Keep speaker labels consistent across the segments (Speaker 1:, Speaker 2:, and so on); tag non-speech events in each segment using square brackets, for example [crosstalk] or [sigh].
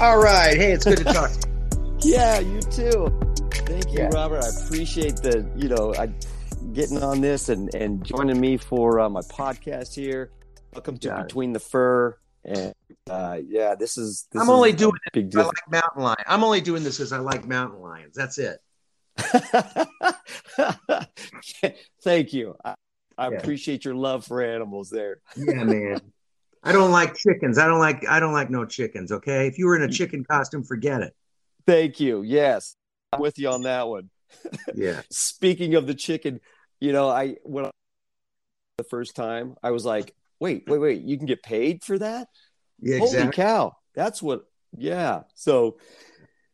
Speaker 1: All right. Hey, it's good to talk. [laughs]
Speaker 2: yeah, you too. Thank you,
Speaker 1: Yeah.
Speaker 2: Robert. I appreciate the you know I, getting on this and and joining me for uh, my podcast here. Welcome to
Speaker 1: Yeah.
Speaker 2: Between the Fur. And uh, yeah, this is. This
Speaker 1: I'm
Speaker 2: is
Speaker 1: only
Speaker 2: a
Speaker 1: doing
Speaker 2: big
Speaker 1: I
Speaker 2: deal.
Speaker 1: like mountain lion. I'm only doing this because I like mountain lions. That's it. [laughs]
Speaker 2: Thank you. I, I
Speaker 1: Yeah.
Speaker 2: appreciate your love for animals there.
Speaker 1: Yeah, man. [laughs] I don't like chickens. I don't like. I don't like no chickens. Okay. If you were in a chicken costume, forget it.
Speaker 2: Thank you. Yes, I'm with you on that one.
Speaker 1: Yeah. [laughs]
Speaker 2: Speaking of the chicken, you know, I when I, the first time I was like, wait, wait, wait, you can get paid for that?
Speaker 1: Yeah.
Speaker 2: Holy cow. That's what yeah. So,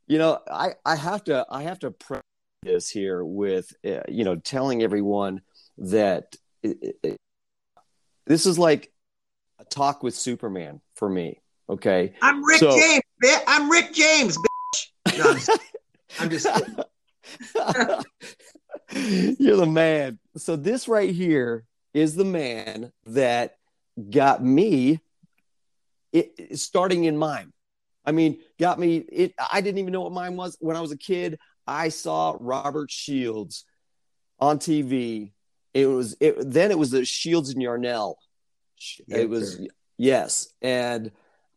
Speaker 2: you know, I I have to I have to preface this here with uh, you know, telling everyone that it, it, this is like talk with Superman for me, okay?
Speaker 1: I'm Rick
Speaker 2: So-
Speaker 1: James. I'm Rick James. Bitch. No, I'm, just- I'm just. [laughs]
Speaker 2: You're the man. So this right here is the man that got me it, it- starting in mime. I mean, got me it I didn't even know what mime was when I was a kid. I saw Robert Shields on TV. It was it then it was the Shields and Yarnell. It was yes, and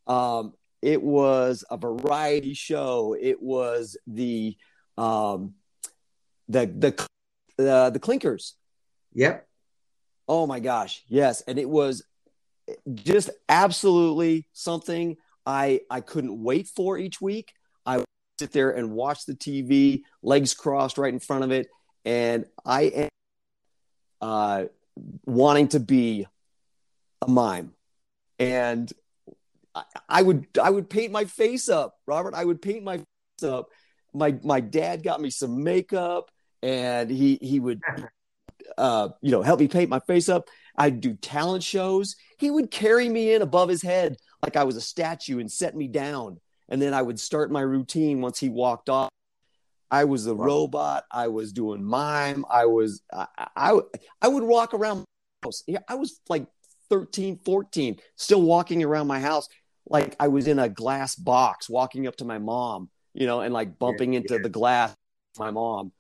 Speaker 2: um it was a variety show. It was the um the the the, the clinkers
Speaker 1: Yep.
Speaker 2: oh my gosh yes and it was just absolutely something i i couldn't wait for each week i would sit there and watch the tv legs crossed right in front of it and i am uh wanting to be a mime. And I, I would i would paint my face up robert. I would paint my face up. My my dad got me some makeup and he he would [laughs] uh you know help me paint my face up. I'd do talent shows. He would carry me in above his head like i was a statue and set me down. And then i would start my routine once he walked off. I was the
Speaker 1: Wow.
Speaker 2: robot. I was doing mime. I was i i, I would walk around Yeah, i was like 13 14 still walking around my house like i was in a glass box walking up to my mom you know and like bumping into
Speaker 1: yeah.
Speaker 2: the glass of my mom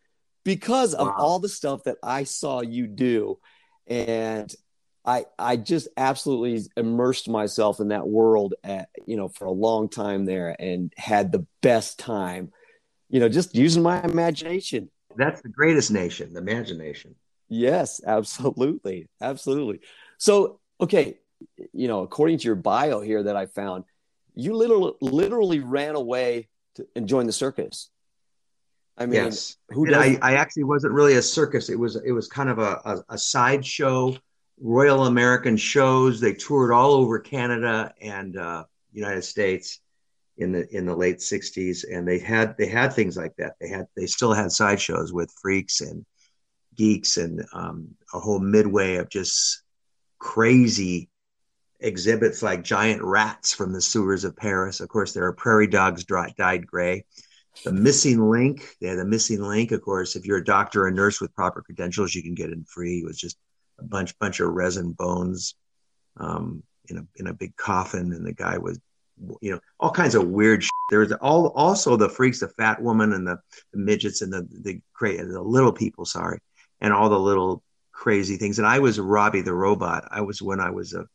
Speaker 2: because of
Speaker 1: Wow.
Speaker 2: all the stuff that I saw you do. And I I just absolutely immersed myself in that world at, you know, for a long time there and had the best time, you know, just using my imagination.
Speaker 1: That's the greatest nation, the imagination.
Speaker 2: Yes, absolutely. Absolutely. So, okay, you know, according to your bio here that I found, you literally literally ran away to, and joined the circus. I mean,
Speaker 1: yes.
Speaker 2: who
Speaker 1: I, I actually wasn't really a circus. It was it was kind of a, a, a sideshow, Royal American shows. They toured all over Canada and uh, United States in the in the late '60s, and they had they had things like that. They had they still had sideshows with freaks and geeks and um, a whole midway of just crazy exhibits like giant rats from the sewers of Paris. Of course, there are prairie dogs dyed gray the missing link. They had the missing link. Of course, if you're a doctor or nurse with proper credentials, you can get in free. It was just a bunch bunch of resin bones um, in a in a big coffin, and the guy was, you know, all kinds of weird. Shit. There was all also the freaks, the fat woman, and the, the midgets, and the the the little people. Sorry, and all the little crazy things. And I was Robbie the robot. I was when I was a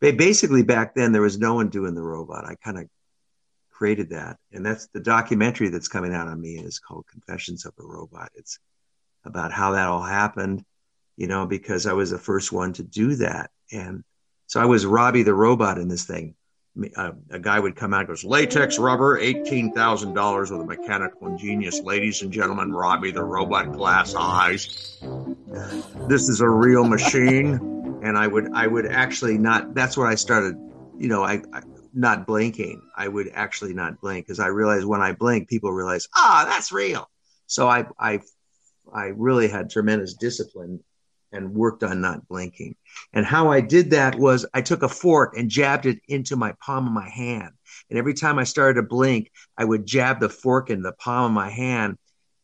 Speaker 1: basically back then there was no one doing the robot. I kind of created that and that's the documentary that's coming out on me is called confessions of a robot it's about how that all happened you know because i was the first one to do that and so i was robbie the robot in this thing uh, a guy would come out and goes latex rubber $18000 with a mechanical ingenious ladies and gentlemen robbie the robot glass eyes this is a real machine and i would i would actually not that's where i started you know i, I not blinking, I would actually not blink because I realized when I blink, people realize, ah, that's real. So I, I, I really had tremendous discipline and worked on not blinking. And how I did that was I took a fork and jabbed it into my palm of my hand. And every time I started to blink, I would jab the fork in the palm of my hand.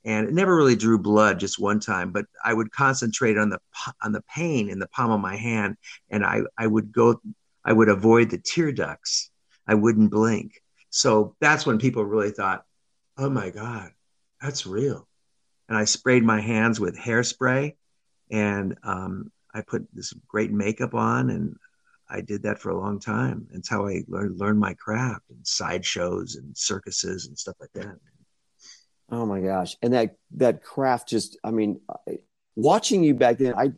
Speaker 1: And it never really drew blood, just one time. But I would concentrate on the on the pain in the palm of my hand, and I I would go, I would avoid the tear ducts. I wouldn't blink. So that's when people really thought, oh my God, that's real. And I sprayed my hands with hairspray and um, I put this great makeup on and I did that for a long time. It's how I learned, learned my craft and sideshows and circuses and stuff like that.
Speaker 2: Oh my gosh. And that, that craft just, I mean, watching you back then, I,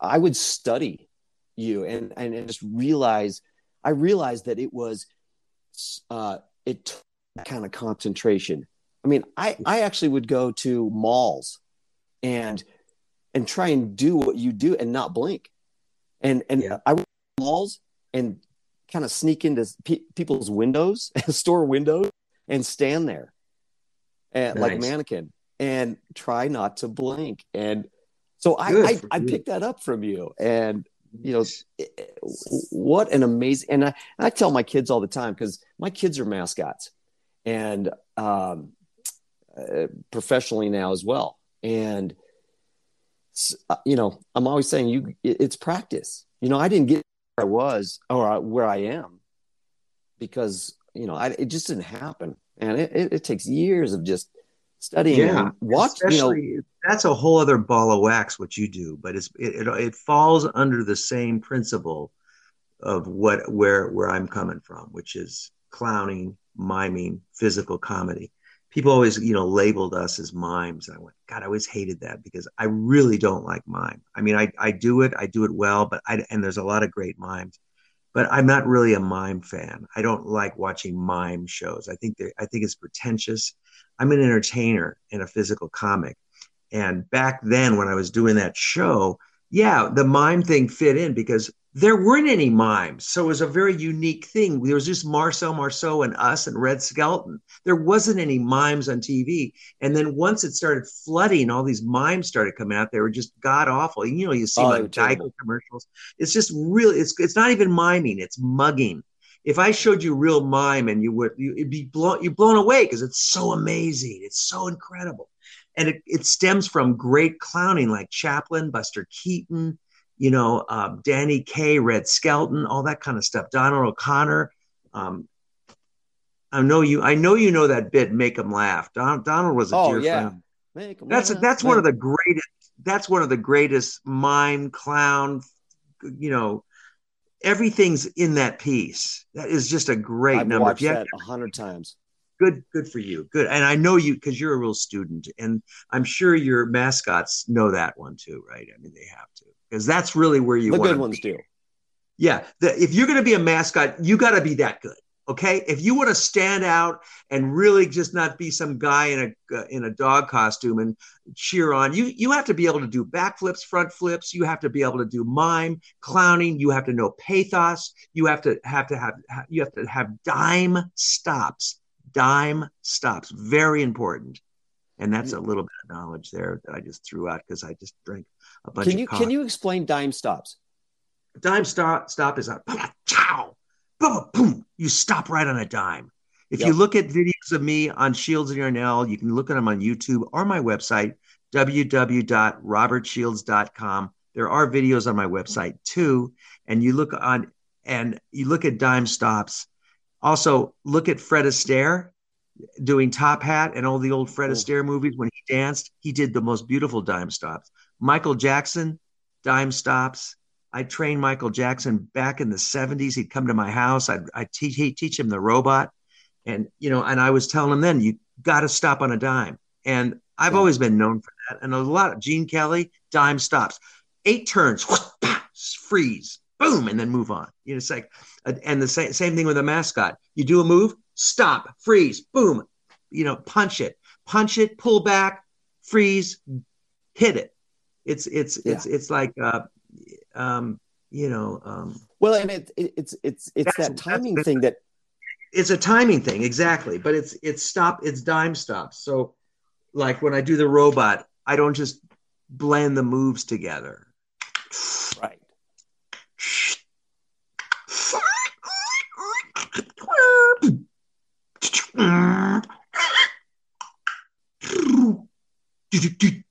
Speaker 2: I would study you and, and just realize, I realized that it was, uh, it took kind of concentration. I mean, I, I actually would go to malls and, and try and do what you do and not blink. And, and yeah. I would malls and kind of sneak into pe- people's windows, [laughs] store windows and stand there and nice. like mannequin and try not to blink. And so I, I, I picked that up from you and you know what an amazing and I, I tell my kids all the time because my kids are mascots and um, uh, professionally now as well and Uh, you know i'm always saying you it's practice. You know i didn't get where i was or where i am because you know I, it just didn't happen. And it, it, it takes years of just studying yeah, watch you know.
Speaker 1: that's a whole other ball of wax what you do but it's it, it, it falls under the same principle of what where where i'm coming from which is clowning miming physical comedy people always you know labeled us as mimes i went god i always hated that because i really don't like mime. I mean i i do it i do it well but i and there's a lot of great mimes but i'm not really a mime fan. I don't like watching mime shows. I think they i think it's pretentious. I'm an entertainer and a physical comic. And back then, when I was doing that show, yeah, the mime thing fit in because there weren't any mimes. So it was a very unique thing. There was just Marcel Marceau and us and Red Skelton. There wasn't any mimes on TV. And then once it started flooding, all these mimes started coming out. They were just god awful. You know, you see oh, like Geico commercials. It's just really, it's it's not even miming, it's mugging if I showed you real mime and you would, you, would be blown, you're blown away because it's so amazing. It's so incredible. And it, it stems from great clowning like Chaplin, Buster Keaton, you know, uh, Danny Kaye, Red Skelton, all that kind of stuff. Donald O'Connor. Um, I know you. I know you know that bit. Make them laugh. Don, Donald was a oh, dear yeah. friend. Make that's laugh. that's one of the greatest. That's one of the greatest mime clown. You know, everything's in that piece. That is just a great
Speaker 2: I've
Speaker 1: number.
Speaker 2: Watched that a hundred times.
Speaker 1: Good, good for you. Good, and I know you because you're a real student, and I'm sure your mascots know that one too, right? I mean, they have to because that's really where you. Want.
Speaker 2: The good
Speaker 1: ones
Speaker 2: be. do.
Speaker 1: Yeah, the, if you're going to be a mascot, you got to be that good. Okay, if you want to stand out and really just not be some guy in a uh, in a dog costume and cheer on, you you have to be able to do backflips, front flips. You have to be able to do mime, clowning. You have to know pathos. You have to have to have you have to have dime stops. Dime stops, very important. And that's a little bit of knowledge there that I just threw out because I just drank a bunch.
Speaker 2: Can you can you explain dime stops?
Speaker 1: Dime stop stop is a chow boom, boom, you stop right on a dime. If yep. you look at videos of me on Shields and Yarnell, you can look at them on YouTube or my website, www.robertshields.com. There are videos on my website too. And you look on and you look at dime stops. Also, look at Fred Astaire doing Top Hat and all the old Fred Astaire movies when he danced. He did the most beautiful dime stops. Michael Jackson, dime stops. I trained Michael Jackson back in the 70s. He'd come to my house. I'd, I'd teach, he'd teach him the robot. And, you know, and I was telling him then, you got to stop on a dime. And I've yeah. always been known for that. And a lot of Gene Kelly, dime stops, eight turns, [laughs] freeze, boom, and then move on. You know, it's like, and the same, same thing with a mascot. You do a move, stop, freeze, boom, you know, punch it, punch it, pull back, freeze, hit it. It's, it's, yeah. it's, it's like, uh, um, you know. Um,
Speaker 2: well, and it, it, it's it's it's that timing thing that
Speaker 1: it's a timing thing exactly, but it's it's stop it's dime stops. So, like when I do the robot, I don't just blend the moves together.
Speaker 2: Right. [laughs]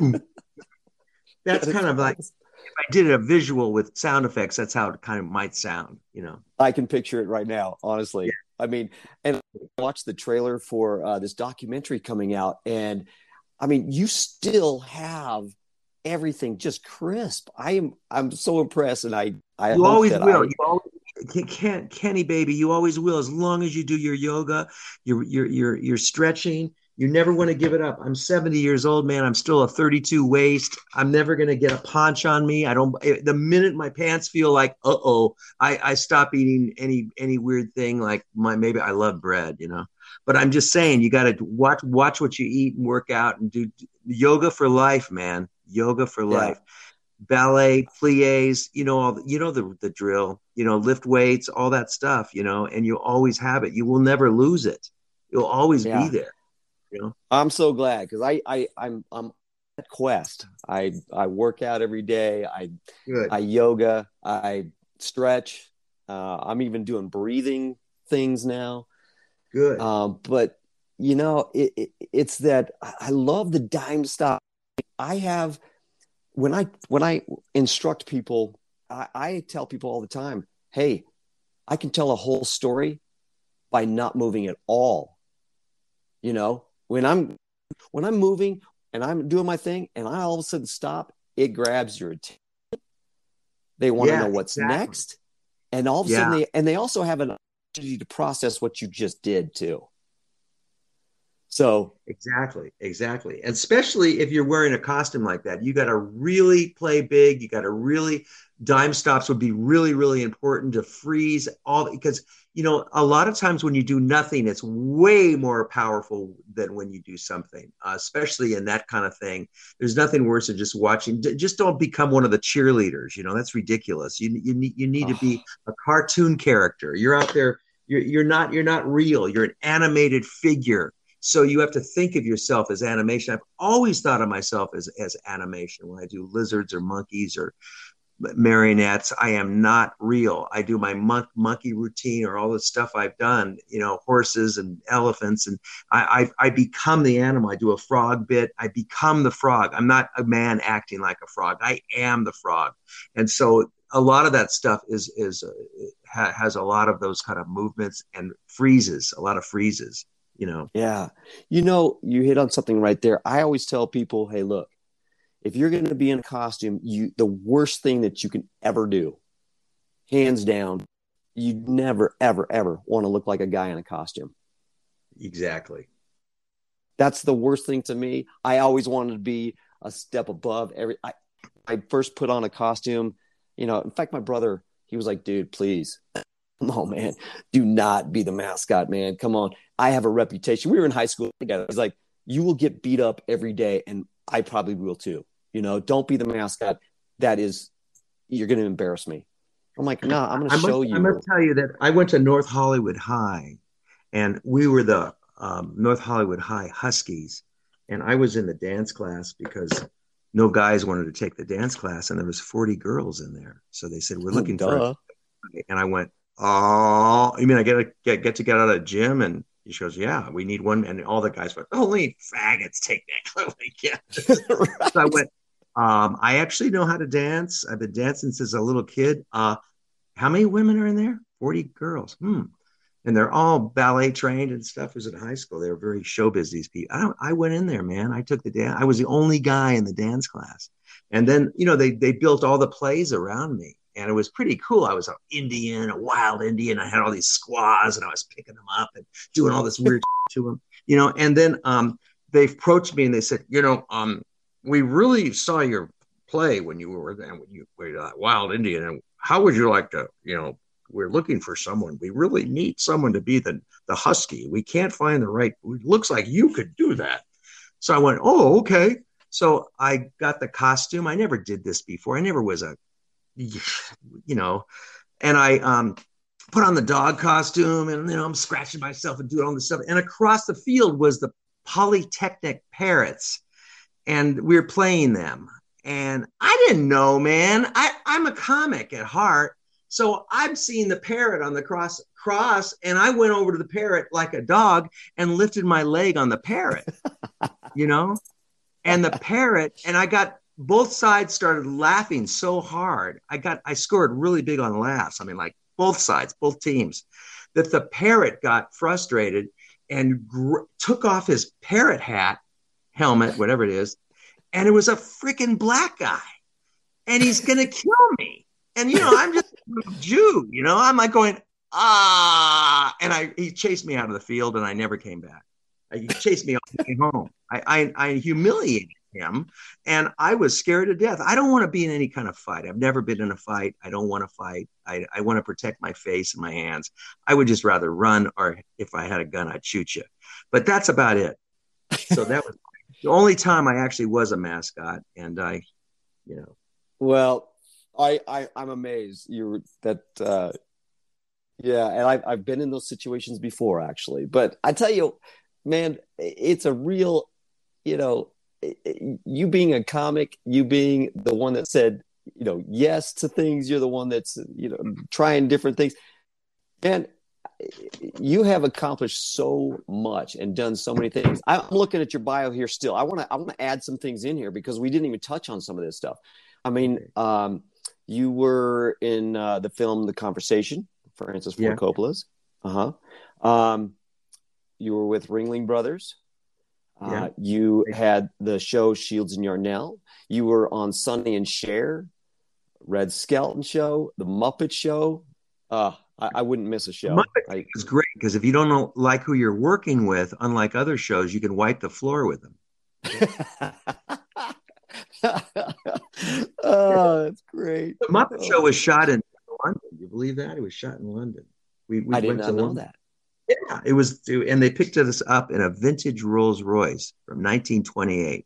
Speaker 2: [laughs]
Speaker 1: that's kind of like if I did a visual with sound effects, that's how it kind of might sound, you know.
Speaker 2: I can picture it right now, honestly. Yeah. I mean, and I watched the trailer for uh, this documentary coming out, and I mean, you still have everything just crisp. I am I'm so impressed, and I I
Speaker 1: you always will. I, you always can't Kenny baby. You always will as long as you do your yoga, your your your your stretching. You never want to give it up. I'm 70 years old, man. I'm still a 32 waist. I'm never going to get a paunch on me. I don't. Eh, the minute my pants feel like, uh oh, I I stop eating any any weird thing like my maybe I love bread, you know. But I'm just saying, you got to watch watch what you eat and work out and do yoga for life, man. Yoga for yeah. life. Ballet, plies, you know, all the, you know the the drill. You know, lift weights, all that stuff. You know, and you always have it. You will never lose it. You'll always yeah. be there. You know.
Speaker 2: I'm so glad because I I I'm I'm at quest. I I work out every day. I Good. I yoga. I stretch. Uh, I'm even doing breathing things now.
Speaker 1: Good.
Speaker 2: Um, but you know, it, it, it's that I love the dime stop. I have when I when I instruct people, I, I tell people all the time, "Hey, I can tell a whole story by not moving at all." You know, when I'm when I'm moving and I'm doing my thing, and I all of a sudden stop, it grabs your attention. They want yeah, to know what's exactly. next, and all of a yeah. sudden they and they also have an opportunity to process what you just did too. So
Speaker 1: exactly, exactly. Especially if you're wearing a costume like that, you got to really play big. You got to really dime stops would be really, really important to freeze all because you know a lot of times when you do nothing, it's way more powerful than when you do something. Uh, especially in that kind of thing, there's nothing worse than just watching. Just don't become one of the cheerleaders. You know that's ridiculous. You you need you need oh. to be a cartoon character. You're out there you're, you're not you're not real you're an animated figure so you have to think of yourself as animation i've always thought of myself as as animation when i do lizards or monkeys or marionettes. I am not real. I do my monk monkey routine or all the stuff i've done you know horses and elephants. And I, I i become the animal. I do a frog bit. I become the frog. I'm not a man acting like a frog. I am the frog. And so a lot of that stuff is is uh, ha, has a lot of those kind of movements and freezes, a lot of freezes. You know.
Speaker 2: Yeah, you know, you hit on something right there. I always tell people, hey, look, if you're going to be in a costume, you the worst thing that you can ever do, hands down, you never, ever, ever want to look like a guy in a costume.
Speaker 1: Exactly.
Speaker 2: That's the worst thing to me. I always wanted to be a step above every. I, I first put on a costume you know, in fact, my brother, he was like, dude, please. [laughs] Oh man, do not be the mascot, man. Come on. I have a reputation. We were in high school together. He's like, you will get beat up every day, and I probably will too. You know, don't be the mascot. That is, you're going to embarrass me. I'm like, nah, I'm going to show you.
Speaker 1: I'm going to tell you that I went to North Hollywood High, and we were the um, North Hollywood High Huskies, and I was in the dance class because no guys wanted to take the dance class and there was 40 girls in there so they said we're looking for A- and i went oh you mean i get to get, get to get out of the gym and he goes yeah we need one and all the guys went only faggots take that [laughs] yeah right. [laughs] so i went um, i actually know how to dance i've been dancing since a little kid uh, how many women are in there 40 girls hmm and they're all ballet trained and stuff. Was in high school. They were very showbiz. These people. I, I went in there, man. I took the dance. I was the only guy in the dance class. And then you know they they built all the plays around me, and it was pretty cool. I was an Indian, a wild Indian. I had all these squaws, and I was picking them up and doing all this weird [laughs] to them, you know. And then um, they approached me and they said, you know, um, we really saw your play when you were when you were wild Indian, and how would you like to, you know, we're looking for someone. We really need someone to be the the husky. We can't find the right. It looks like you could do that. So I went, oh, okay. So I got the costume. I never did this before. I never was a, you know, and I um, put on the dog costume, and you know I'm scratching myself and doing all this stuff. And across the field was the Polytechnic Parrots, and we we're playing them. And I didn't know, man. I, I'm a comic at heart. So I'm seeing the parrot on the cross cross, and I went over to the parrot like a dog and lifted my leg on the parrot, [laughs] you know, and the parrot, and I got both sides started laughing so hard. I got I scored really big on laughs. I mean, like both sides, both teams, that the parrot got frustrated and gr- took off his parrot hat, helmet, whatever it is, and it was a freaking black guy, and he's gonna kill me. And you know, I'm just a Jew. You know, I'm like going ah, and I he chased me out of the field, and I never came back. He chased me all the way home. I, I, I humiliated him and I was scared to death. I don't want to be in any kind of fight. I've never been in a fight. I don't want to fight. I, I want to protect my face and my hands. I would just rather run or if I had a gun, I'd shoot you. But that's about it. So that was the only time I actually was a mascot. And I, you know.
Speaker 2: Well, I, I I'm amazed you that uh yeah, and I've I've been in those situations before actually. But I tell you, man, it's a real, you know, you being a comic, you being the one that said, you know, yes to things, you're the one that's, you know, trying different things. And you have accomplished so much and done so many things. I'm looking at your bio here still. I want to I want to add some things in here because we didn't even touch on some of this stuff. I mean, um, you were in uh, the film The Conversation, Francis Ford yeah. Coppola's. Uh huh. Um, you were with Ringling Brothers. Uh, yeah. You had the show Shields and Yarnell. You were on Sonny and Cher, Red Skelton Show, The Muppet Show. Uh, I, I wouldn't miss a show.
Speaker 1: Muppet I, is great because if you don't know like who you're working with, unlike other shows, you can wipe the floor with them. [laughs]
Speaker 2: oh, that's great.
Speaker 1: The Muppet oh. Show was shot in London. You believe that? It was shot in London.
Speaker 2: We, we I did not know London. that.
Speaker 1: Yeah, it was, and they picked us up in a vintage Rolls Royce from 1928.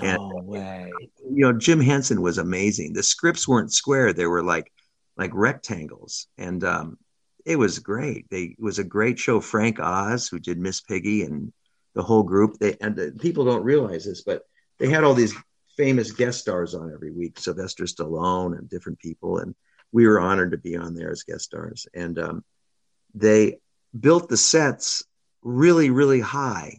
Speaker 1: And,
Speaker 2: no way.
Speaker 1: You know, Jim Henson was amazing. The scripts weren't square; they were like like rectangles, and um, it was great. They it was a great show. Frank Oz, who did Miss Piggy, and the whole group. They and the, people don't realize this, but they had all these famous guest stars on every week. Sylvester Stallone and different people, and we were honored to be on there as guest stars. And um, they built the sets really, really high.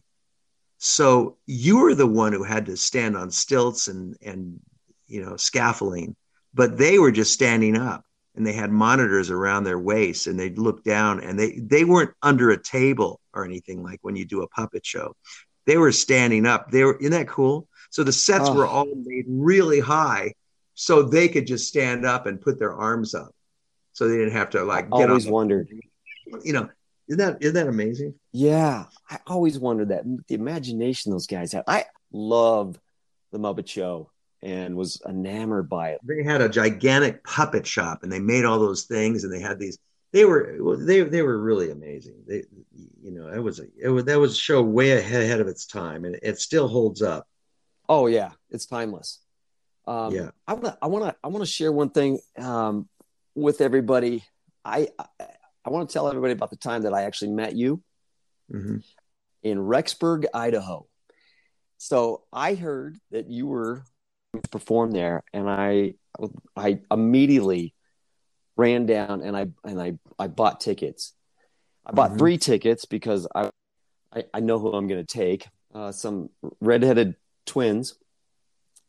Speaker 1: So you were the one who had to stand on stilts and and you know scaffolding, but they were just standing up and they had monitors around their waist and they'd look down and they they weren't under a table or anything like when you do a puppet show. They were standing up. They were isn't that cool? So the sets oh. were all made really high so they could just stand up and put their arms up. So they didn't have to like
Speaker 2: I always wondered.
Speaker 1: You know, isn't that isn't that amazing?
Speaker 2: Yeah, I always wondered that the imagination those guys had. I love the Muppet Show and was enamored by it.
Speaker 1: They had a gigantic puppet shop, and they made all those things, and they had these. They were they they were really amazing. They, you know, it was a it was that was a show way ahead ahead of its time, and it still holds up.
Speaker 2: Oh yeah, it's timeless. Um, yeah, I want to I want to I want to share one thing um, with everybody. I, I I want to tell everybody about the time that I actually met you mm-hmm. in Rexburg, Idaho. So I heard that you were perform there, and I I immediately ran down and I and I I bought tickets. I bought mm-hmm. three tickets because I, I, I know who I'm going to take. Uh, some redheaded twins.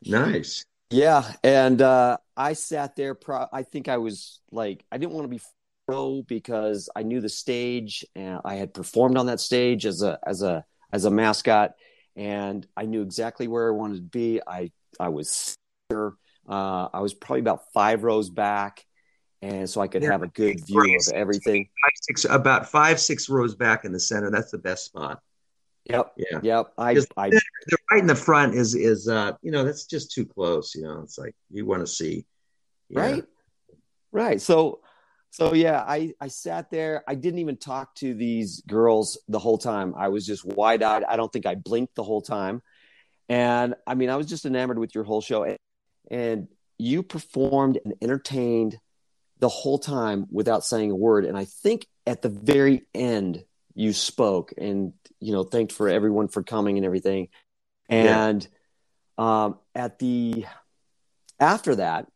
Speaker 1: Nice.
Speaker 2: Yeah, and uh, I sat there. Pro- I think I was like I didn't want to be pro because I knew the stage and I had performed on that stage as a as a as a mascot and I knew exactly where I wanted to be. I I was uh, I was probably about five rows back, and so I could yeah, have a good view of everything.
Speaker 1: Five, six, about five six rows back in the center. That's the best spot.
Speaker 2: Yep. Yeah. Yep. I, I
Speaker 1: the right in the front is is uh you know that's just too close. You know, it's like you want to see.
Speaker 2: Yeah. Right. Right. So so yeah, I I sat there. I didn't even talk to these girls the whole time. I was just wide eyed. I don't think I blinked the whole time. And I mean, I was just enamored with your whole show. And you performed and entertained the whole time without saying a word. And I think at the very end, you spoke and you know thanked for everyone for coming and everything. And yeah. um, at the after that,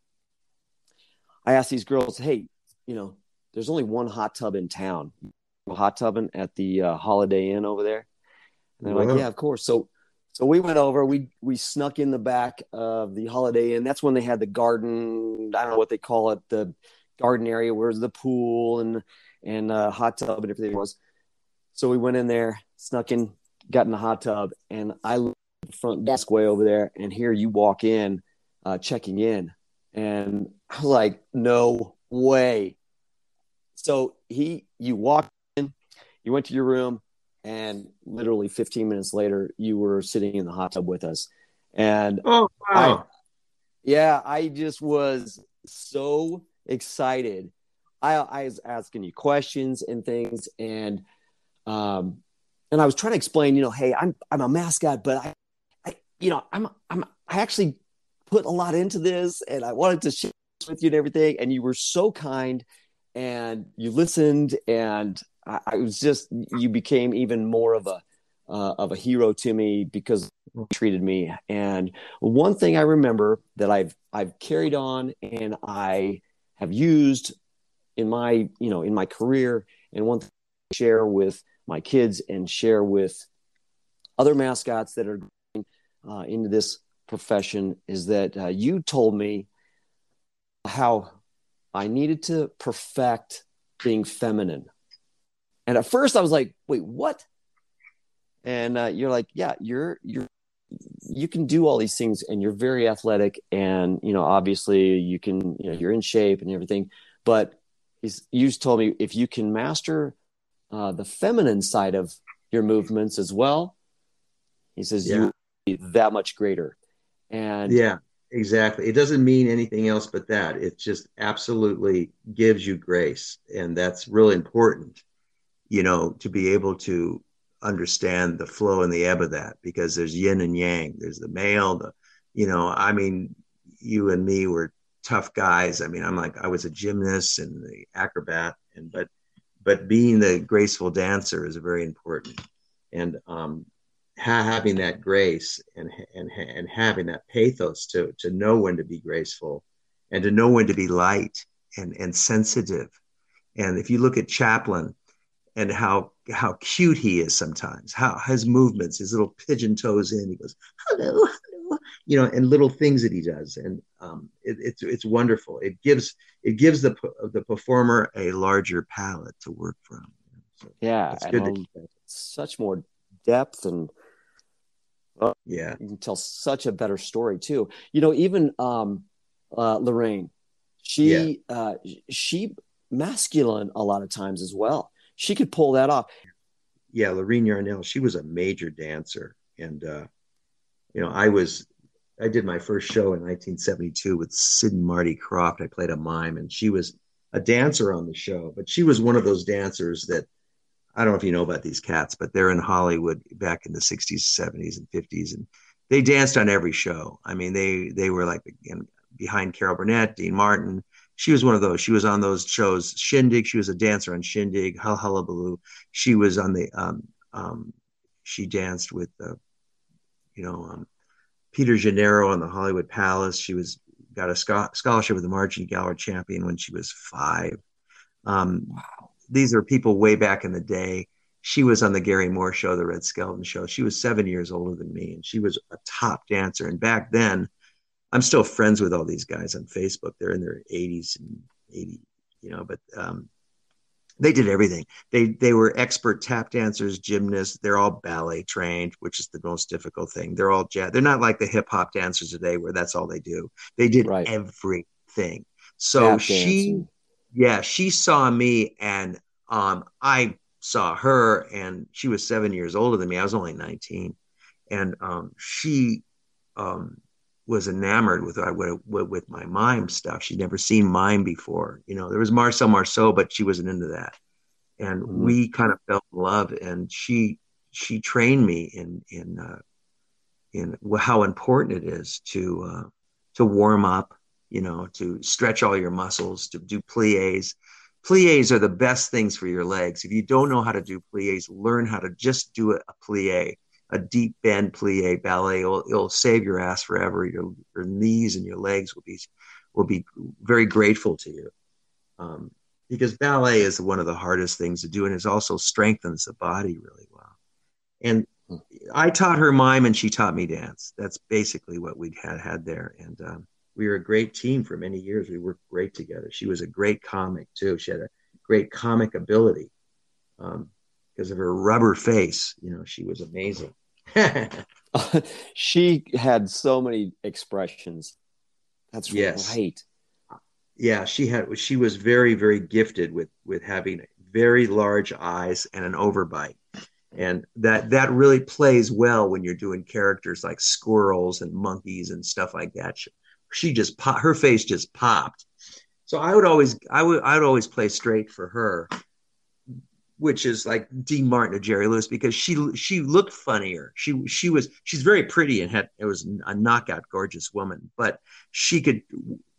Speaker 2: I asked these girls, "Hey, you know, there's only one hot tub in town. Hot tubbing at the uh, Holiday Inn over there. And they're like, yeah, of course. So, So we went over. We we snuck in the back of the Holiday Inn. That's when they had the garden. I don't know what they call it. The garden area where's the pool and and uh, hot tub and everything was. So we went in there, snuck in, got in the hot tub, and I the front desk way over there, and here you walk in, uh, checking in, and I was like, no way. So he, you walked in, you went to your room, and literally 15 minutes later, you were sitting in the hot tub with us. And
Speaker 1: oh wow, I,
Speaker 2: yeah, I just was so excited. I, I was asking you questions and things, and um, and I was trying to explain, you know, hey, I'm I'm a mascot, but I, I you know, I'm I'm I actually put a lot into this, and I wanted to share with you and everything. And you were so kind, and you listened, and I, I was just you became even more of a uh, of a hero to me because you treated me. And one thing I remember that I've I've carried on and I have used in my you know in my career and one thing I share with my kids and share with other mascots that are going uh, into this profession is that uh, you told me how I needed to perfect being feminine. And at first I was like, wait, what? And uh, you're like, yeah, you're, you're, you can do all these things and you're very athletic and you know obviously you can you know you're in shape and everything. But he's you told me if you can master uh, the feminine side of your movements as well he says yeah. you that much greater. And
Speaker 1: yeah exactly. It doesn't mean anything else but that. It just absolutely gives you grace and that's really important you know to be able to understand the flow and the ebb of that because there's yin and yang. There's the male, the, you know, I mean, you and me were tough guys. I mean, I'm like, I was a gymnast and the acrobat and, but, but being the graceful dancer is very important. And, um, ha- having that grace and, and, and having that pathos to, to know when to be graceful and to know when to be light and, and sensitive. And if you look at Chaplin, and how how cute he is sometimes. How his movements, his little pigeon toes in. He goes hello, hello, you know, and little things that he does, and um, it, it's it's wonderful. It gives it gives the the performer a larger palette to work from.
Speaker 2: So yeah, it's good. Um, such more depth and
Speaker 1: uh, yeah,
Speaker 2: you can tell such a better story too. You know, even um, uh, Lorraine, she yeah. uh, she masculine a lot of times as well she could pull that off.
Speaker 1: Yeah, Lorene Yarnell, she was a major dancer. And, uh, you know, I was, I did my first show in 1972 with Sid and Marty Krofft. I played a mime, and she was a dancer on the show, but she was one of those dancers that I don't know if you know about these cats, but they're in Hollywood back in the 60s, 70s, and 50s, and they danced on every show. I mean, they they were like again, behind Carol Burnett, Dean Martin, she was one of those. She was on those shows, Shindig. She was a dancer on Shindig, Hal Hullabaloo. She was on the, um, um, she danced with, uh, you know, um, Peter Gennaro on the Hollywood Palace. She was got a scholarship with the Marjorie Gallery Champion when she was five. Um, wow. These are people way back in the day. She was on the Garry Moore show, the Red Skelton show. She was seven years older than me, and she was a top dancer. And back then, I'm still friends with all these guys on Facebook. They're in their 80s and 80, you know, but um, they did everything. They they were expert tap dancers, gymnasts. They're all ballet trained, which is the most difficult thing. They're all jazz. They're not like the hip hop dancers today, where that's all they do. They did right. everything. So tap she, dancing. yeah, she saw me, and um, I saw her, and she was seven years older than me. I was only 19, and um, she um, was enamored with with, with my mime stuff. She'd never seen mime before. You know, there was Marcel Marceau, but she wasn't into that. And mm-hmm. we kind of fell in love. And she she trained me in in uh, in how important it is to uh, to warm up. You know, to stretch all your muscles, to do plies. Plies are the best things for your legs. If you don't know how to do plies, learn how to just do a, a plie a deep bend plie ballet. It'll, it'll save your ass forever. Your, your knees and your legs will be will be very grateful to you. Um, because ballet is one of the hardest things to do, and it also strengthens the body really well. And I taught her mime and she taught me dance. That's basically what we had had there. And um, we were a great team for many years. We worked great together. She was a great comic too. She had a great comic ability um, because of her rubber face. You know, she was amazing. [laughs]
Speaker 2: she had so many expressions. That's yes. right.
Speaker 1: Yeah, she had. She was very, very gifted with with having very large eyes and an overbite, and that that really plays well when you're doing characters like squirrels and monkeys and stuff like that. She, she just pop, her face just popped. So I would always I would I would always play straight for her which is like Dean Martin or Jerry Lewis because she she looked funnier. She she was she's very pretty and had it was a knockout gorgeous woman, but she could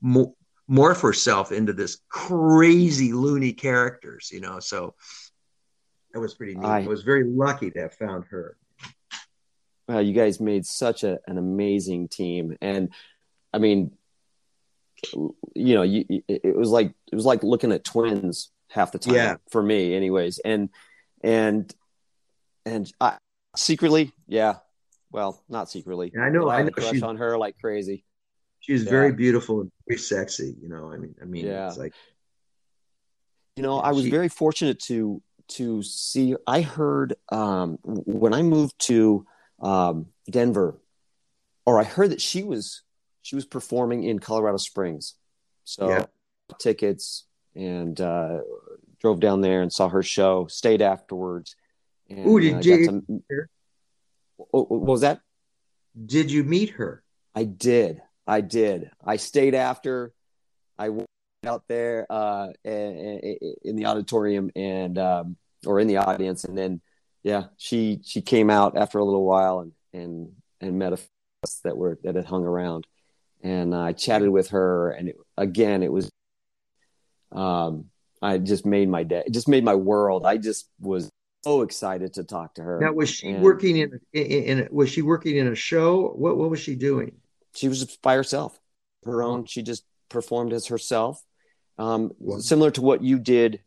Speaker 1: mo- morph herself into this crazy loony characters, you know. So that was pretty neat. I, I was very lucky to have found her.
Speaker 2: Well, you guys made such a, an amazing team, and I mean, you know, you, it was like it was like looking at twins half the time yeah. for me anyways and and and I, secretly yeah well not secretly
Speaker 1: yeah, i know i,
Speaker 2: know crush she's, on her like crazy
Speaker 1: she's yeah. very beautiful and very sexy you know i mean i mean yeah. it's like
Speaker 2: you know i was she, very fortunate to to see i heard um when i moved to um denver or i heard that she was she was performing in colorado springs so yeah. tickets and uh, drove down there and saw her show. Stayed afterwards.
Speaker 1: And, Ooh, did uh, you?
Speaker 2: Oh, what was that?
Speaker 1: Did you meet her?
Speaker 2: I did. I did. I stayed after. I went out there uh, in the auditorium and um, or in the audience, and then yeah, she she came out after a little while and and and met us that were that had hung around, and I chatted with her, and it, again, it was um, I just made my day. It just made my world. I just was so excited to talk to her.
Speaker 1: Now, was she and working in, in, in was she working in a show? What what was she doing?
Speaker 2: She was by herself, her own. She just performed as herself, um, similar to what you did.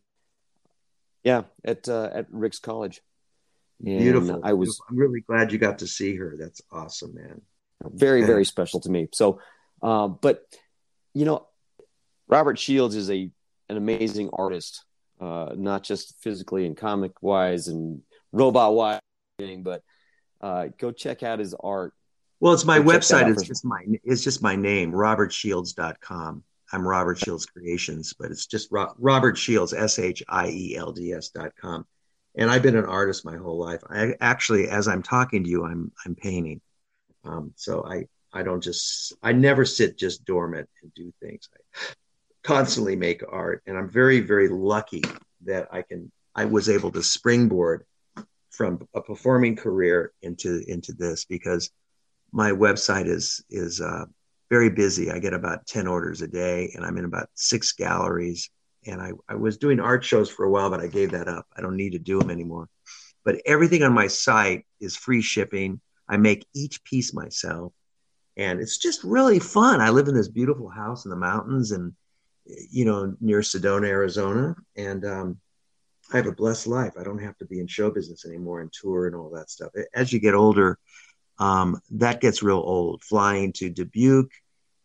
Speaker 2: Yeah, at uh, at Ricks College.
Speaker 1: And Beautiful. I was. I'm really glad you got to see her. That's awesome, man.
Speaker 2: Very very special to me. So, uh, but you know, Robert Shields is a an amazing artist, uh, not just physically and comic wise and robot wise, but uh, go check out his art.
Speaker 1: Well, it's my go website. It's just my it's just my name, robertshields.com. I'm Robert Shields Creations, but it's just Ro- Robert Shields, S H I E L D S dot com. And I've been an artist my whole life. I actually, as I'm talking to you, I'm I'm painting. Um, so I I don't just I never sit just dormant and do things. I, constantly make art and i'm very very lucky that i can i was able to springboard from a performing career into into this because my website is is uh, very busy. I get about 10 orders a day and i'm in about six galleries and I, I was doing art shows for a while but i gave that up. I don't need to do them anymore. But everything on my site is free shipping. I make each piece myself and it's just really fun. I live in this beautiful house in the mountains and you know, near Sedona, Arizona. And um, I have a blessed life. I don't have to be in show business anymore and tour and all that stuff. As you get older, um, that gets real old. Flying to Dubuque,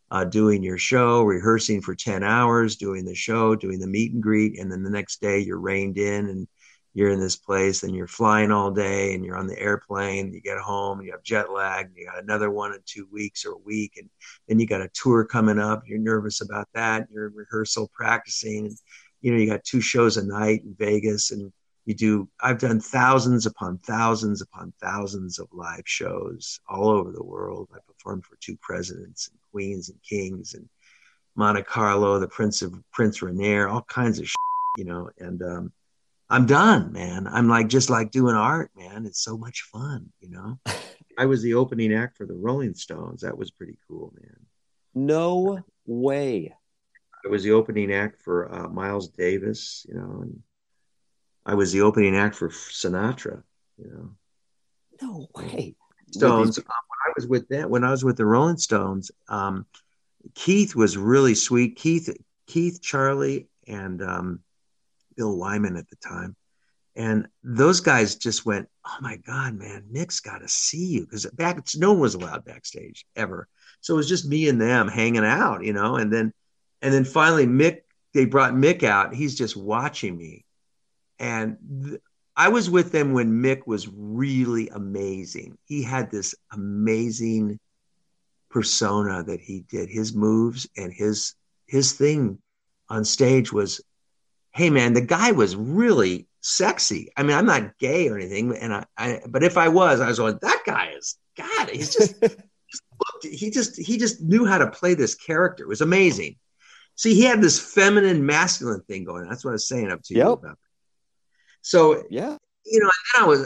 Speaker 1: uh, doing your show, rehearsing for 10 hours, doing the show, doing the meet and greet. And then the next day you're reined in and you're in this place and you're flying all day and you're on the airplane you get home you have jet lag you got another one in two weeks or a week and then you got a tour coming up you're nervous about that you're in rehearsal practicing and you know you got two shows a night in vegas and you do i've done thousands upon thousands upon thousands of live shows all over the world. I performed for two presidents and queens and kings and monte carlo the prince of prince rainier all kinds of shit, you know and um, I'm done, man. I'm like just like doing art, man. It's so much fun, you know. [laughs] I was the opening act for the Rolling Stones. That was pretty cool, man.
Speaker 2: No way.
Speaker 1: I was the opening act for uh, Miles Davis, you know, and I was the opening act for Sinatra, you know.
Speaker 2: No way.
Speaker 1: Stones. Um, when I was with that, when I was with the Rolling Stones, um, Keith was really sweet. Keith, Keith, Charlie, and um, Bill Wyman at the time. And those guys just went, "Oh my God, man, Mick's got to see you," because back no one was allowed backstage ever. So it was just me and them hanging out, you know. And then, and then finally, Mick, they brought Mick out. He's just watching me, and th- I was with them when Mick was really amazing. He had this amazing persona that he did. His moves and his his thing on stage was, hey man, the guy was really sexy. I mean, I'm not gay or anything, and I, I but if I was, I was going, that guy is God. He's just [laughs] he just he just knew how to play this character. It was amazing. See, he had this feminine masculine thing going. On. That's what I was saying up to yep. you about. So
Speaker 2: yeah,
Speaker 1: you know, and I was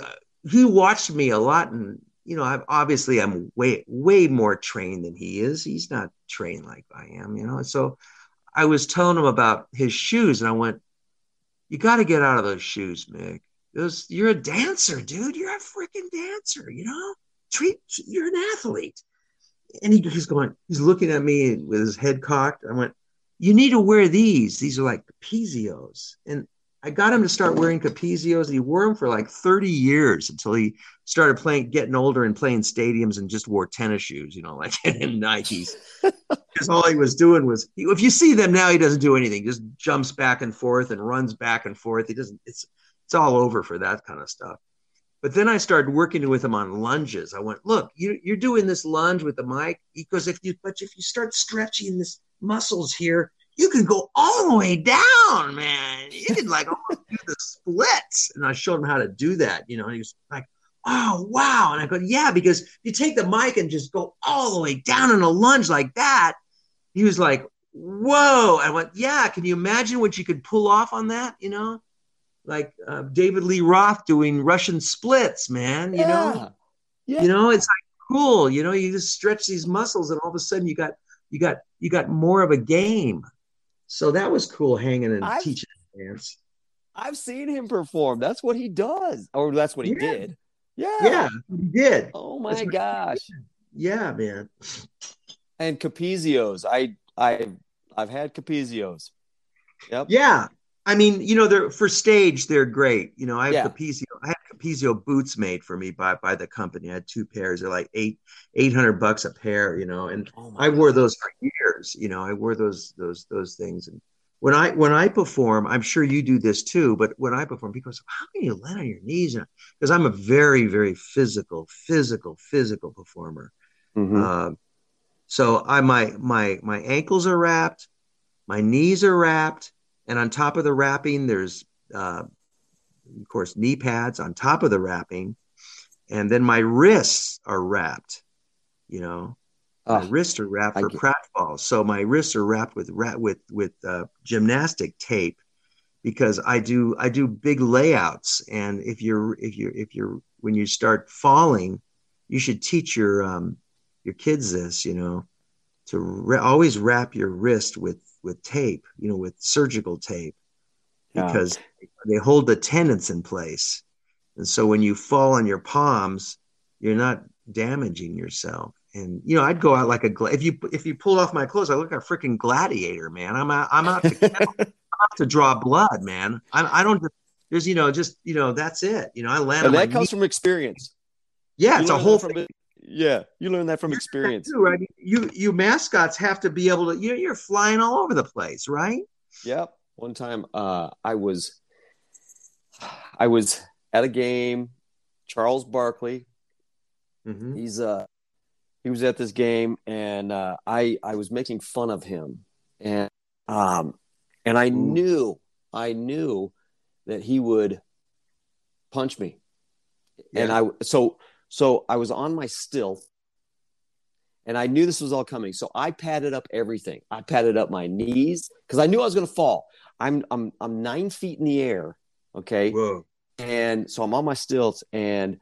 Speaker 1: he watched me a lot, and you know, I've obviously I'm way way more trained than he is. He's not trained like I am, you know. So I was telling him about his shoes, and I went, "You got to get out of those shoes, Mick. Those you're a dancer, dude. You're a freaking dancer. You know, treat you're an athlete." And he, he's going, he's looking at me with his head cocked. I went, "You need to wear these. These are like Pezios." And I got him to start wearing Capezios. He wore them for like 30 years until he started playing, getting older and playing stadiums and just wore tennis shoes, you know, like [laughs] in Nikes. [laughs] Because all he was doing was, if you see them now, he doesn't do anything, just jumps back and forth and runs back and forth. He doesn't, it's, it's all over for that kind of stuff. But then I started working with him on lunges. I went, look, you, you're doing this lunge with the mic because if you, but if you start stretching this muscles here, you can go all the way down, man. You can like almost do the splits. And I showed him how to do that, you know, and he was like, oh, wow. And I go, yeah, because you take the mic and just go all the way down in a lunge like that. He was like, whoa. I went, yeah, can you imagine what you could pull off on that, you know? Like uh, David Lee Roth doing Russian splits, man, you yeah. know? Yeah. You know, it's like cool. You know, you just stretch these muscles and all of a sudden you got you got you got more of a game so that was cool hanging and I've, teaching dance.
Speaker 2: I've seen him perform. That's what he does, or that's what he yeah. did. Yeah,
Speaker 1: yeah, he did.
Speaker 2: Oh my gosh.
Speaker 1: Yeah, man.
Speaker 2: And Capezios, I I I've had Capezios.
Speaker 1: Yep. Yeah, I mean, you know, they're for stage, they're great. You know, I have yeah. Capezio. I boots made for me by by the company. I had two pairs. They're like eight eight hundred bucks a pair. You know, and oh I wore God. those for years. You know, I wore those those those things. And when I when I perform, I'm sure you do this too. But when I perform, people say, "How can you land on your knees?" Because I'm a very very physical, physical, physical performer. Mm-hmm. Uh, so I my my my ankles are wrapped, my knees are wrapped, and on top of the wrapping, there's uh, of course, knee pads on top of the wrapping. And then my wrists are wrapped, you know. Oh, my wrists are wrapped for pratfalls. So my wrists are wrapped with with with uh, gymnastic tape because I do I do big layouts. And if you're if you're if you're when you start falling, you should teach your um, your kids this, you know, to re- always wrap your wrist with with tape, you know, with surgical tape because yeah. They hold the tendons in place. And so when you fall on your palms, you're not damaging yourself. And you know, I'd go out like a if you if you pull off my clothes, I look like a freaking gladiator, man. I'm out, I'm out to I'm out to draw blood, man. I, I don't just there's you know just you know that's it. You know, I land.
Speaker 2: And that comes knee. from experience.
Speaker 1: Yeah, you it's a whole thing.
Speaker 2: From, yeah, you learn that from experience.
Speaker 1: Too, right? You you mascots have to be able to. You know, you're flying all over the place, right?
Speaker 2: Yep one time uh, I was I was at a game. Charles Barkley, mm-hmm. he's uh he was at this game, and uh, I I was making fun of him, and um and I Ooh. knew I knew that he would punch me, yeah. and I so so I was on my still and I knew this was all coming. So I padded up everything. I padded up my knees because I knew I was going to fall. I'm I'm I'm nine feet in the air. Okay. Whoa. And so I'm on my stilts and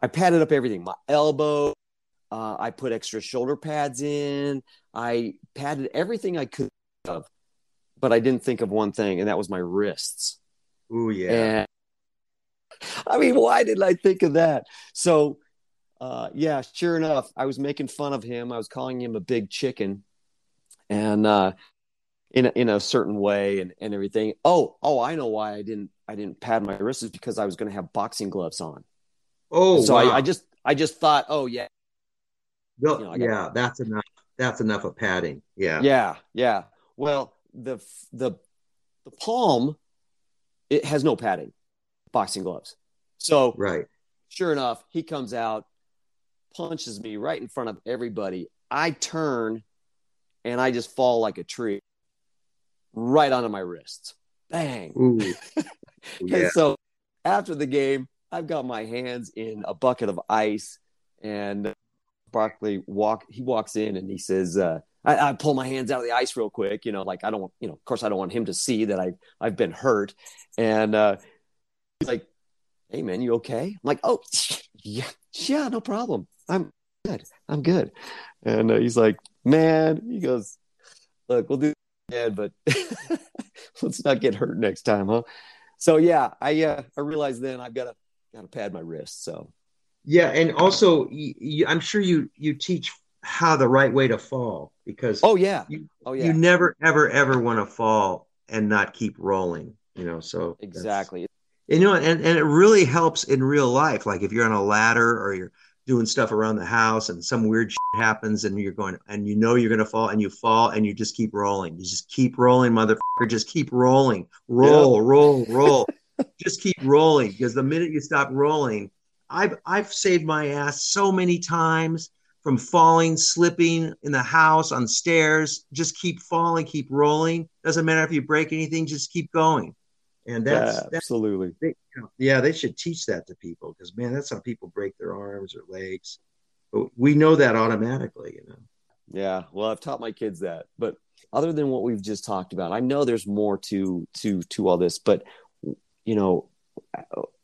Speaker 2: I padded up everything. My elbow. Uh, I put extra shoulder pads in. I padded everything I could of, but I didn't think of one thing, and that was my wrists.
Speaker 1: Oh yeah.
Speaker 2: And, I mean, why didn't I think of that? So, uh, yeah, sure enough, I was making fun of him. I was calling him a big chicken, and uh, in a, in a certain way and, and everything. Oh, oh, I know why I didn't I didn't pad my wrists is because I was going to have boxing gloves on.
Speaker 1: Oh,
Speaker 2: so
Speaker 1: wow.
Speaker 2: I, I just I just thought, oh yeah,
Speaker 1: No,
Speaker 2: you know,
Speaker 1: yeah, that's enough. That's enough of padding. Yeah.
Speaker 2: yeah, yeah. Well, the the the palm it has no padding, boxing gloves. So
Speaker 1: Right.
Speaker 2: sure enough, he comes out, punches me right in front of everybody. I turn and I just fall like a tree right onto my wrists. Bang. [laughs] [laughs]
Speaker 1: Yeah.
Speaker 2: And so after the game, I've got my hands in a bucket of ice, and Barkley walk. He walks in and he says, uh, I, "I pull my hands out of the ice real quick, you know, like I don't, want, you know, of course I don't want him to see that I I've been hurt." And uh, he's like, "Hey man, you okay?" I'm like, "Oh [laughs] yeah, yeah, no problem. I'm good. I'm good." And uh, he's like, "Man," he goes, "Look, we'll do it again, but [laughs] let's not get hurt next time, huh?" So yeah, I uh, I realized then I've got to got to pad my wrist. So
Speaker 1: Yeah, and also, I'm sure you you teach how the right way to fall because
Speaker 2: oh yeah,
Speaker 1: you,
Speaker 2: oh yeah,
Speaker 1: you never ever ever want to fall and not keep rolling. You know, so
Speaker 2: exactly.
Speaker 1: you know, and and it really helps in real life. Like if you're on a ladder or you're doing stuff around the house and some weird shit happens and you're going and you know you're going to fall and you fall and you just keep rolling. You just keep rolling, motherfucker. Just keep rolling. Roll, roll, roll. [laughs] just keep rolling because the minute you stop rolling, I've I've saved my ass so many times from falling, slipping in the house on stairs. Just keep falling, keep rolling. Doesn't matter if you break anything, just keep going. And that's
Speaker 2: Yeah,
Speaker 1: that's
Speaker 2: absolutely.
Speaker 1: they, you know, yeah, they should teach that to people because man, that's how people break their arms or legs. But we know that automatically, you know.
Speaker 2: Yeah, well, I've taught my kids that. But other than what we've just talked about, I know there's more to to to all this. But you know,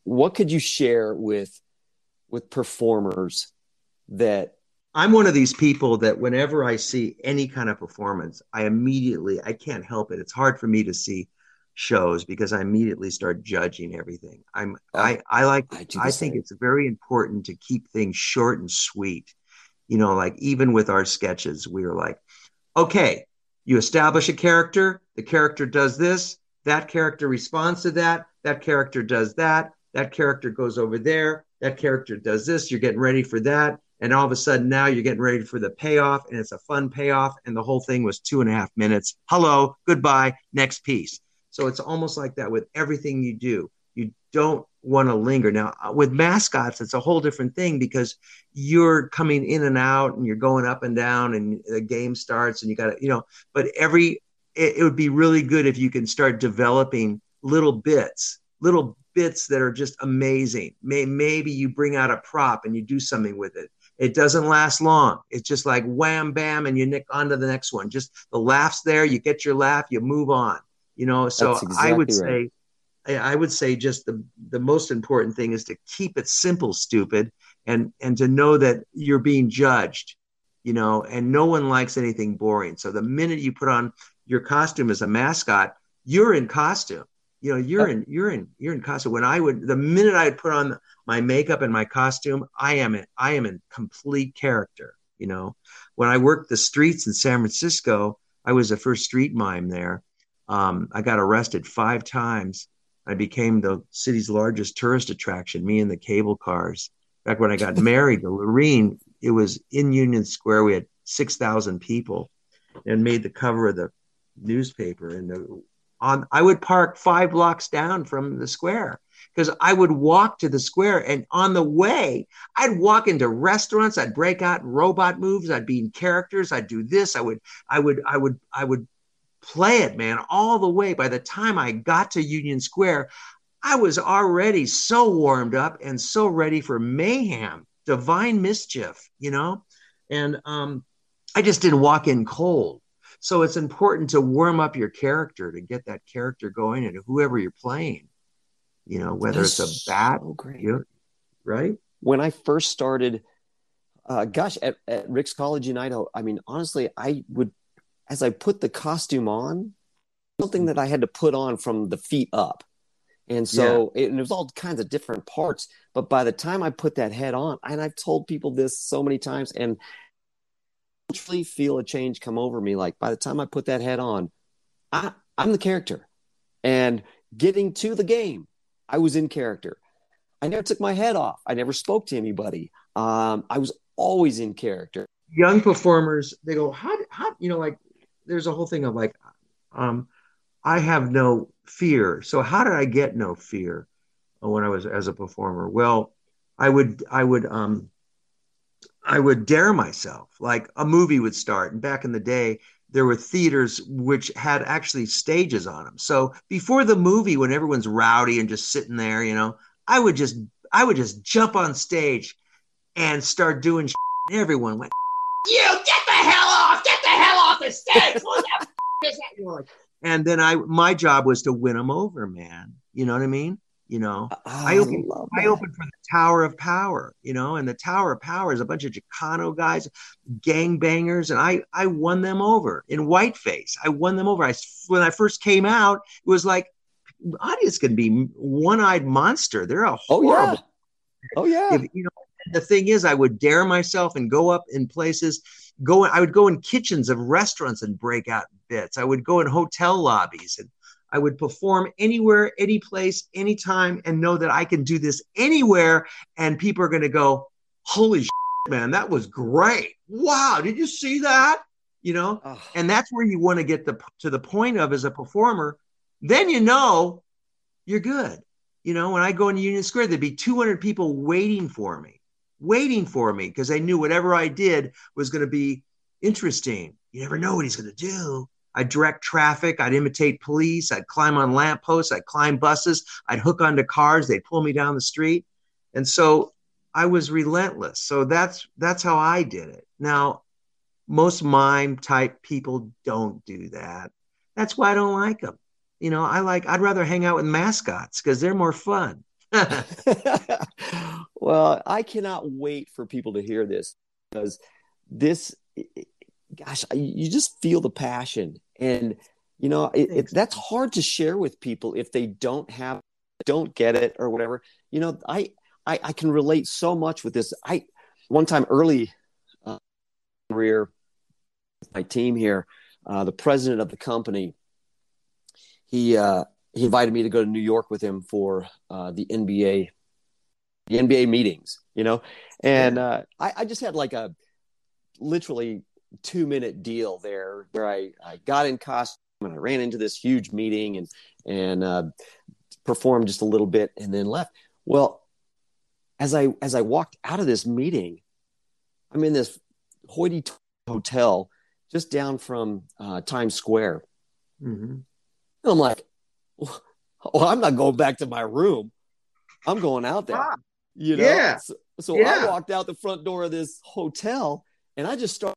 Speaker 2: what could you share with with performers that
Speaker 1: I'm one of these people that whenever I see any kind of performance, I immediately I can't help it. It's hard for me to see shows because I immediately start judging everything. I'm
Speaker 2: Oh,
Speaker 1: I I like
Speaker 2: I
Speaker 1: I think it's very important to keep things short and sweet. You know, like even with our sketches, we were like, okay, you establish a character, the character does this, that character responds to that, that character does that, that character goes over there, that character does this, you're getting ready for that. And all of a sudden now you're getting ready for the payoff, and it's a fun payoff. And the whole thing was two and a half minutes. Hello, goodbye, next piece. So it's almost like that with everything you do. You don't want to linger. Now, uh, with mascots, it's a whole different thing because you're coming in and out and you're going up and down and the game starts and you got to, you know, but every, it, it would be really good if you can start developing little bits, little bits that are just amazing. May, maybe you bring out a prop and you do something with it. It doesn't last long. It's just like wham, bam, and you nick on to the next one. Just the laughs there, you get your laugh, you move on. You know, so
Speaker 2: That's
Speaker 1: I would
Speaker 2: right.
Speaker 1: say, I I would say just the the most important thing is to keep it simple, stupid, and and to know that you're being judged, you know, and no one likes anything boring. So the minute you put on your costume as a mascot, you're in costume. You know, you're in you're in you're in costume. When I would the minute I put on my makeup and my costume, I am in I am in complete character. You know, when I worked the streets in San Francisco, I was the first street mime there. Um, I got arrested five times. I became the city's largest tourist attraction. Me and the cable cars. Back when I got [laughs] married to Lorene, it was in Union Square. We had six thousand people, and made the cover of the newspaper. And the, on I would park five blocks down from the square because I would walk to the square, and on the way, I'd walk into restaurants. I'd break out robot moves. I'd be in characters. I'd do this. I would, I would, I would, I would play it, man, all the way. By the time I got to Union Square, I was already so warmed up and so ready for mayhem, divine mischief, you know? And um, I just didn't walk in cold. So it's important to warm up your character to get that character going and whoever you're playing, you know, whether it's a bat,
Speaker 2: so great.
Speaker 1: you know, right?
Speaker 2: when I first started, uh, gosh, at, at Ricks College in Idaho, I mean, honestly, I would, as I put the costume on, something that I had to put on from the feet up. And so it, and it was all kinds of different parts. But by the time I put that head on, and I've told people this so many times, and literally feel a change come over me. Like by the time I put that head on, I, I'm the character. And getting to the game, I was in character. I never took my head off. I never spoke to anybody. Um, I was always in character.
Speaker 1: Young performers, they go, how, how, you know, like there's a whole thing of like, um, I have no fear. So how did I get no fear when I was as a performer? Well, I would, I would, um, I would dare myself. Like a movie would start, and back in the day, there were theaters which had actually stages on them. So before the movie, when everyone's rowdy and just sitting there, you know, I would just I would just jump on stage and start doing. Shit. And everyone went, "You get hell off! The hell off the stage!" What the [laughs] is that? And then I, my job was to win them over, man. You know what I mean? You know, oh, I opened, I, I opened for the Tower of Power. You know, and the Tower of Power is a bunch of Chicano guys, gang bangers, and I, I won them over in whiteface. I won them over. I when I first came out, it was like audience can be one-eyed monster. They're a horrible.
Speaker 2: Oh yeah. Oh yeah.
Speaker 1: If, you know, the thing is, I would dare myself and go up in places. Go. I would go in kitchens of restaurants and break out bits. I would go in hotel lobbies and I would perform anywhere, any place, anytime, and know that I can do this anywhere. And people are going to go, "Holy shit, man, that was great! Wow, did you see that?" You know, oh. and that's where you want to get the to the point of as a performer then you know you're good. You know, when I go into Union Square, there'd be 200 people waiting for me, waiting for me because they knew whatever I did was going to be interesting. You never know what he's going to do. I'd direct traffic. I'd imitate police. I'd climb on lampposts. I'd climb buses. I'd hook onto cars. They'd pull me down the street. And so I was relentless. So that's that's how I did it. Now, most mime type people don't do that. That's why I don't like them you know, I like, I'd rather hang out with mascots because they're more fun. [laughs] [laughs]
Speaker 2: well, I cannot wait for people to hear this because this, gosh, you just feel the passion. And, you know, it, it, that's hard to share with people if they don't have, don't get it or whatever. You know, I, I, I can relate so much with this. I, one time early uh, career, my team here, uh, the president of the company he uh, he invited me to go to New York with him for uh, the NBA the NBA meetings, you know, and uh, I, I just had like a literally two minute deal there where I, I got in costume and I ran into this huge meeting and and uh, performed just a little bit and then left. Well, as I as I walked out of this meeting, I'm in this hoity hotel just down from uh, Times Square. Mm-hmm. And I'm like, well, I'm not going back to my room. I'm going out there. You know?
Speaker 1: Yeah.
Speaker 2: So, so
Speaker 1: yeah.
Speaker 2: I walked out the front door of this hotel and I just started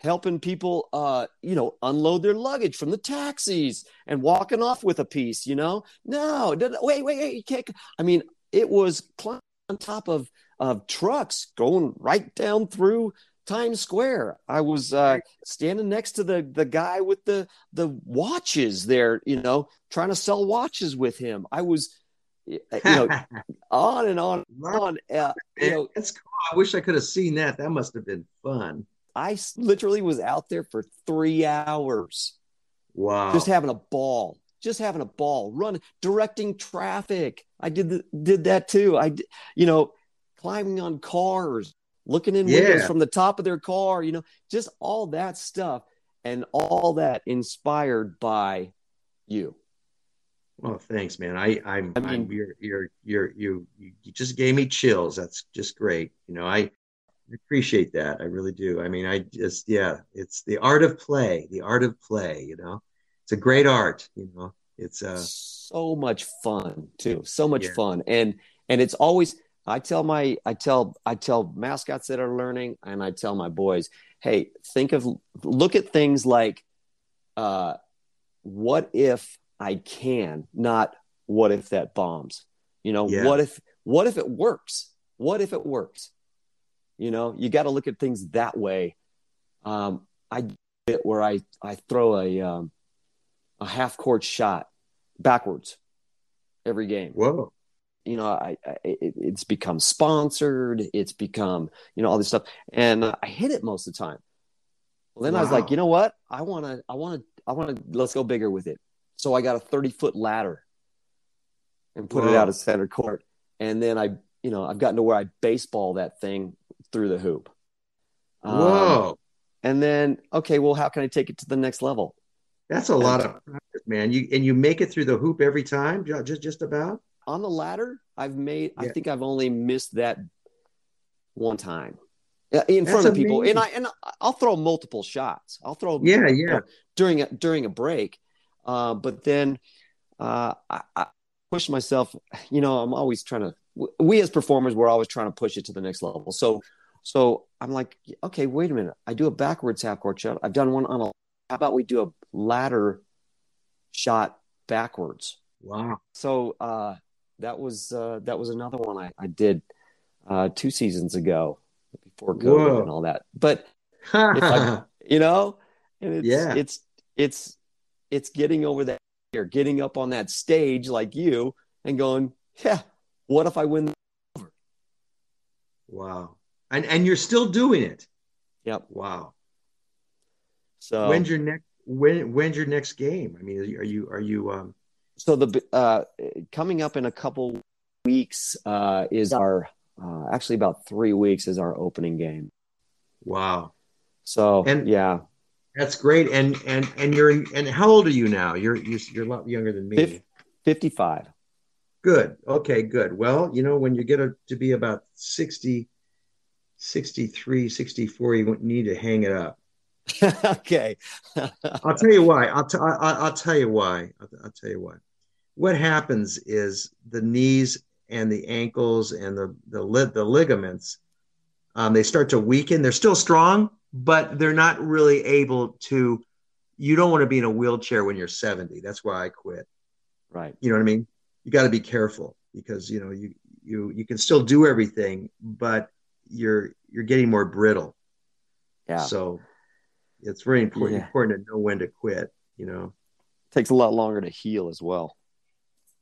Speaker 2: helping people uh you know unload their luggage from the taxis and walking off with a piece you know no wait wait wait you can't i mean it was on top of of trucks going right down through Times Square. I was uh, standing next to the the guy with the the watches there, you know, trying to sell watches with him. I was, you know, [laughs] on and on and on. Uh, you know,
Speaker 1: that's cool. I wish I could have seen that. That must have been fun.
Speaker 2: I literally was out there for three hours.
Speaker 1: Wow!
Speaker 2: Just having a ball, just having a ball, running, directing traffic. I did the, did that too. I, you know, climbing on cars, looking in yeah. windows from the top of their car, you know, just all that stuff. And all that inspired by you.
Speaker 1: Well, thanks, man. I, I'm, I mean, I'm, you're, you're, you're, you, you just gave me chills. That's just great. You know, I appreciate that. I really do. I mean, I just, yeah, it's the art of play, the art of play, you know, it's a great art, you know, it's uh,
Speaker 2: so much fun too. So much yeah. fun. And, and it's always, I tell my I tell I tell mascots that are learning, and I tell my boys, hey, think of look at things like, uh, what if I can, not what if that bombs. You know, yeah. what if what if it works? What if it works? You know, you got to look at things that way. Um, I it where I I throw a um, a half court shot backwards every game.
Speaker 1: Whoa
Speaker 2: you know, I, I it, it's become sponsored. It's become, you know, all this stuff. And I hit it most of the time. Well, then wow. I was like, you know what? I want to, I want to, I want to, let's go bigger with it. So I got a 30 foot ladder and put Whoa. it out of center court. And then I, you know, I've gotten to where I baseball that thing through the hoop.
Speaker 1: Um, Whoa.
Speaker 2: And then, okay, well, how can I take it to the next level?
Speaker 1: That's a and, lot of practice, man. You and you make it through the hoop every time, just just about.
Speaker 2: On the ladder, I've made. Yeah. I think I've only missed that one time in That's front of people, amazing. and I and I'll throw multiple shots. I'll throw
Speaker 1: yeah, yeah
Speaker 2: during a during a break, uh, but then uh, I, I push myself. You know, I'm always trying to. We as performers, we're always trying to push it to the next level. So, so I'm like, okay, wait a minute. I do a backwards half court shot. I've done one on a. How about we do a ladder shot backwards?
Speaker 1: Wow.
Speaker 2: So uh, that was uh, that was another one I, I did uh, two seasons ago before COVID Whoa. and all that. But [laughs] I, you know, and it's yeah. it's it's it's getting over that here, getting up on that stage like you and going, yeah, what if I win?
Speaker 1: Wow, and and you're still doing it.
Speaker 2: Yep.
Speaker 1: Wow.
Speaker 2: So
Speaker 1: when's your next when when's your next game? I mean, are you are you um?
Speaker 2: So the uh, coming up in a couple weeks uh, is our uh, actually about three weeks is our opening game.
Speaker 1: Wow.
Speaker 2: So and yeah,
Speaker 1: that's great. And and and you're and how old are you now? You're you're, you're a lot younger than me.
Speaker 2: Fifty-five.
Speaker 1: Good. Okay. Good. Well, you know, when you get to be about 60, 63, 64, you need to hang it up. [laughs]
Speaker 2: okay. [laughs]
Speaker 1: I'll tell you why. I'll, t- I'll, I'll tell you why. I'll, I'll tell you why. What happens is the knees and the ankles and the the, the ligaments um, they start to weaken. They're still strong, but they're not really able to. You don't want to be in a wheelchair when you're 70. That's why I quit.
Speaker 2: Right.
Speaker 1: You know what I mean? You got to be careful because you know you you you can still do everything, but you're you're getting more brittle.
Speaker 2: Yeah.
Speaker 1: So it's very important yeah. important to know when to quit. You know,
Speaker 2: it takes a lot longer to heal as well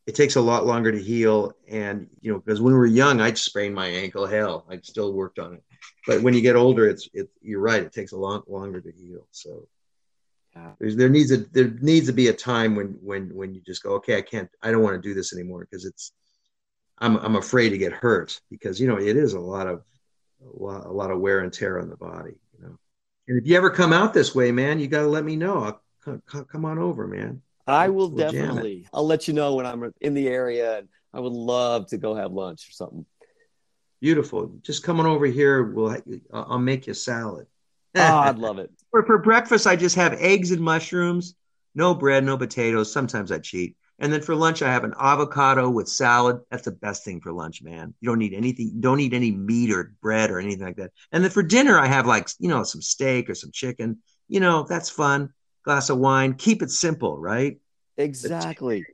Speaker 1: it takes a lot longer to heal. And, you know, because when we were young, I'd sprain my ankle. Hell, I still worked on it. But when you get older, it's, it, you're right. It takes a lot longer to heal. So yeah. There needs a, there needs to be a time when, when, when you just go, okay, I can't, I don't want to do this anymore. Cause it's, I'm, I'm afraid to get hurt because, you know, it is a lot of, a lot, a lot of wear and tear on the body, you know? And if you ever come out this way, man, you got to let me know. I'll, come on over, man.
Speaker 2: I will we'll definitely. I'll let you know when I'm in the area, and I would love to go have lunch or something.
Speaker 1: Beautiful. Just coming over here, we'll I'll make you a salad. [laughs]
Speaker 2: oh, I'd love it.
Speaker 1: For for breakfast, I just have eggs and mushrooms, no bread, no potatoes. Sometimes I cheat. And then for lunch, I have an avocado with salad. That's the best thing for lunch, man. You don't need anything. Don't need any meat or bread or anything like that. And then for dinner, I have like you know some steak or some chicken. You know that's fun glass of wine. Keep it simple, right?
Speaker 2: Exactly.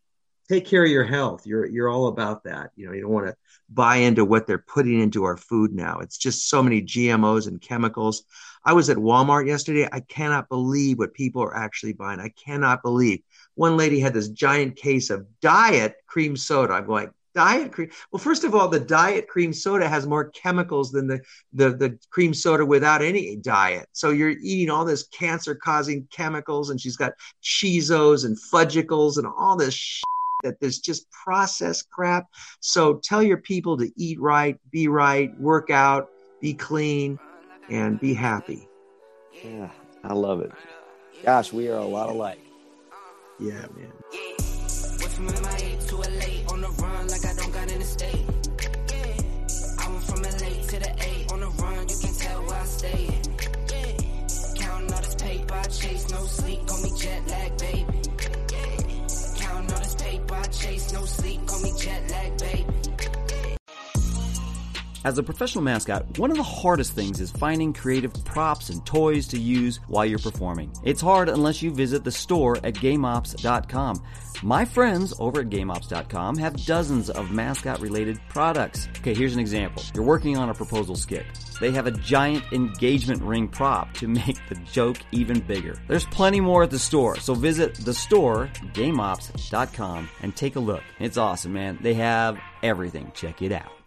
Speaker 1: Take, care of your health. You're you're all about that. You know, you don't want to buy into what they're putting into our food now. It's just so many GMOs and chemicals. I was at Walmart yesterday. I cannot believe what people are actually buying. I cannot believe. One lady had this giant case of diet cream soda. I'm going, diet cream well first of all the diet cream soda has more chemicals than the the, the cream soda without any diet so you're eating all this cancer causing chemicals and she's got cheezos and Fudgsicles and all this shit that there's just processed crap. So tell your people to eat right be right work out be clean and be happy.
Speaker 2: Yeah i love it. Gosh we are a lot alike.
Speaker 1: Yeah man.
Speaker 3: Chase, no sleep, call me jet lag, baby. I chase, no sleep, call me jet lag, baby. As a professional mascot, one of the hardest things is finding creative props and toys to use while you're performing. It's hard unless you visit the store at GameOps.com. My friends over at GameOps.com have dozens of mascot related products. Okay, here's an example. You're working on a proposal skit. They have a giant engagement ring prop to [laughs] make the joke even bigger. There's plenty more at the store, so visit the store, GameOps.com, and take a look. It's awesome, man. They have everything. Check it out.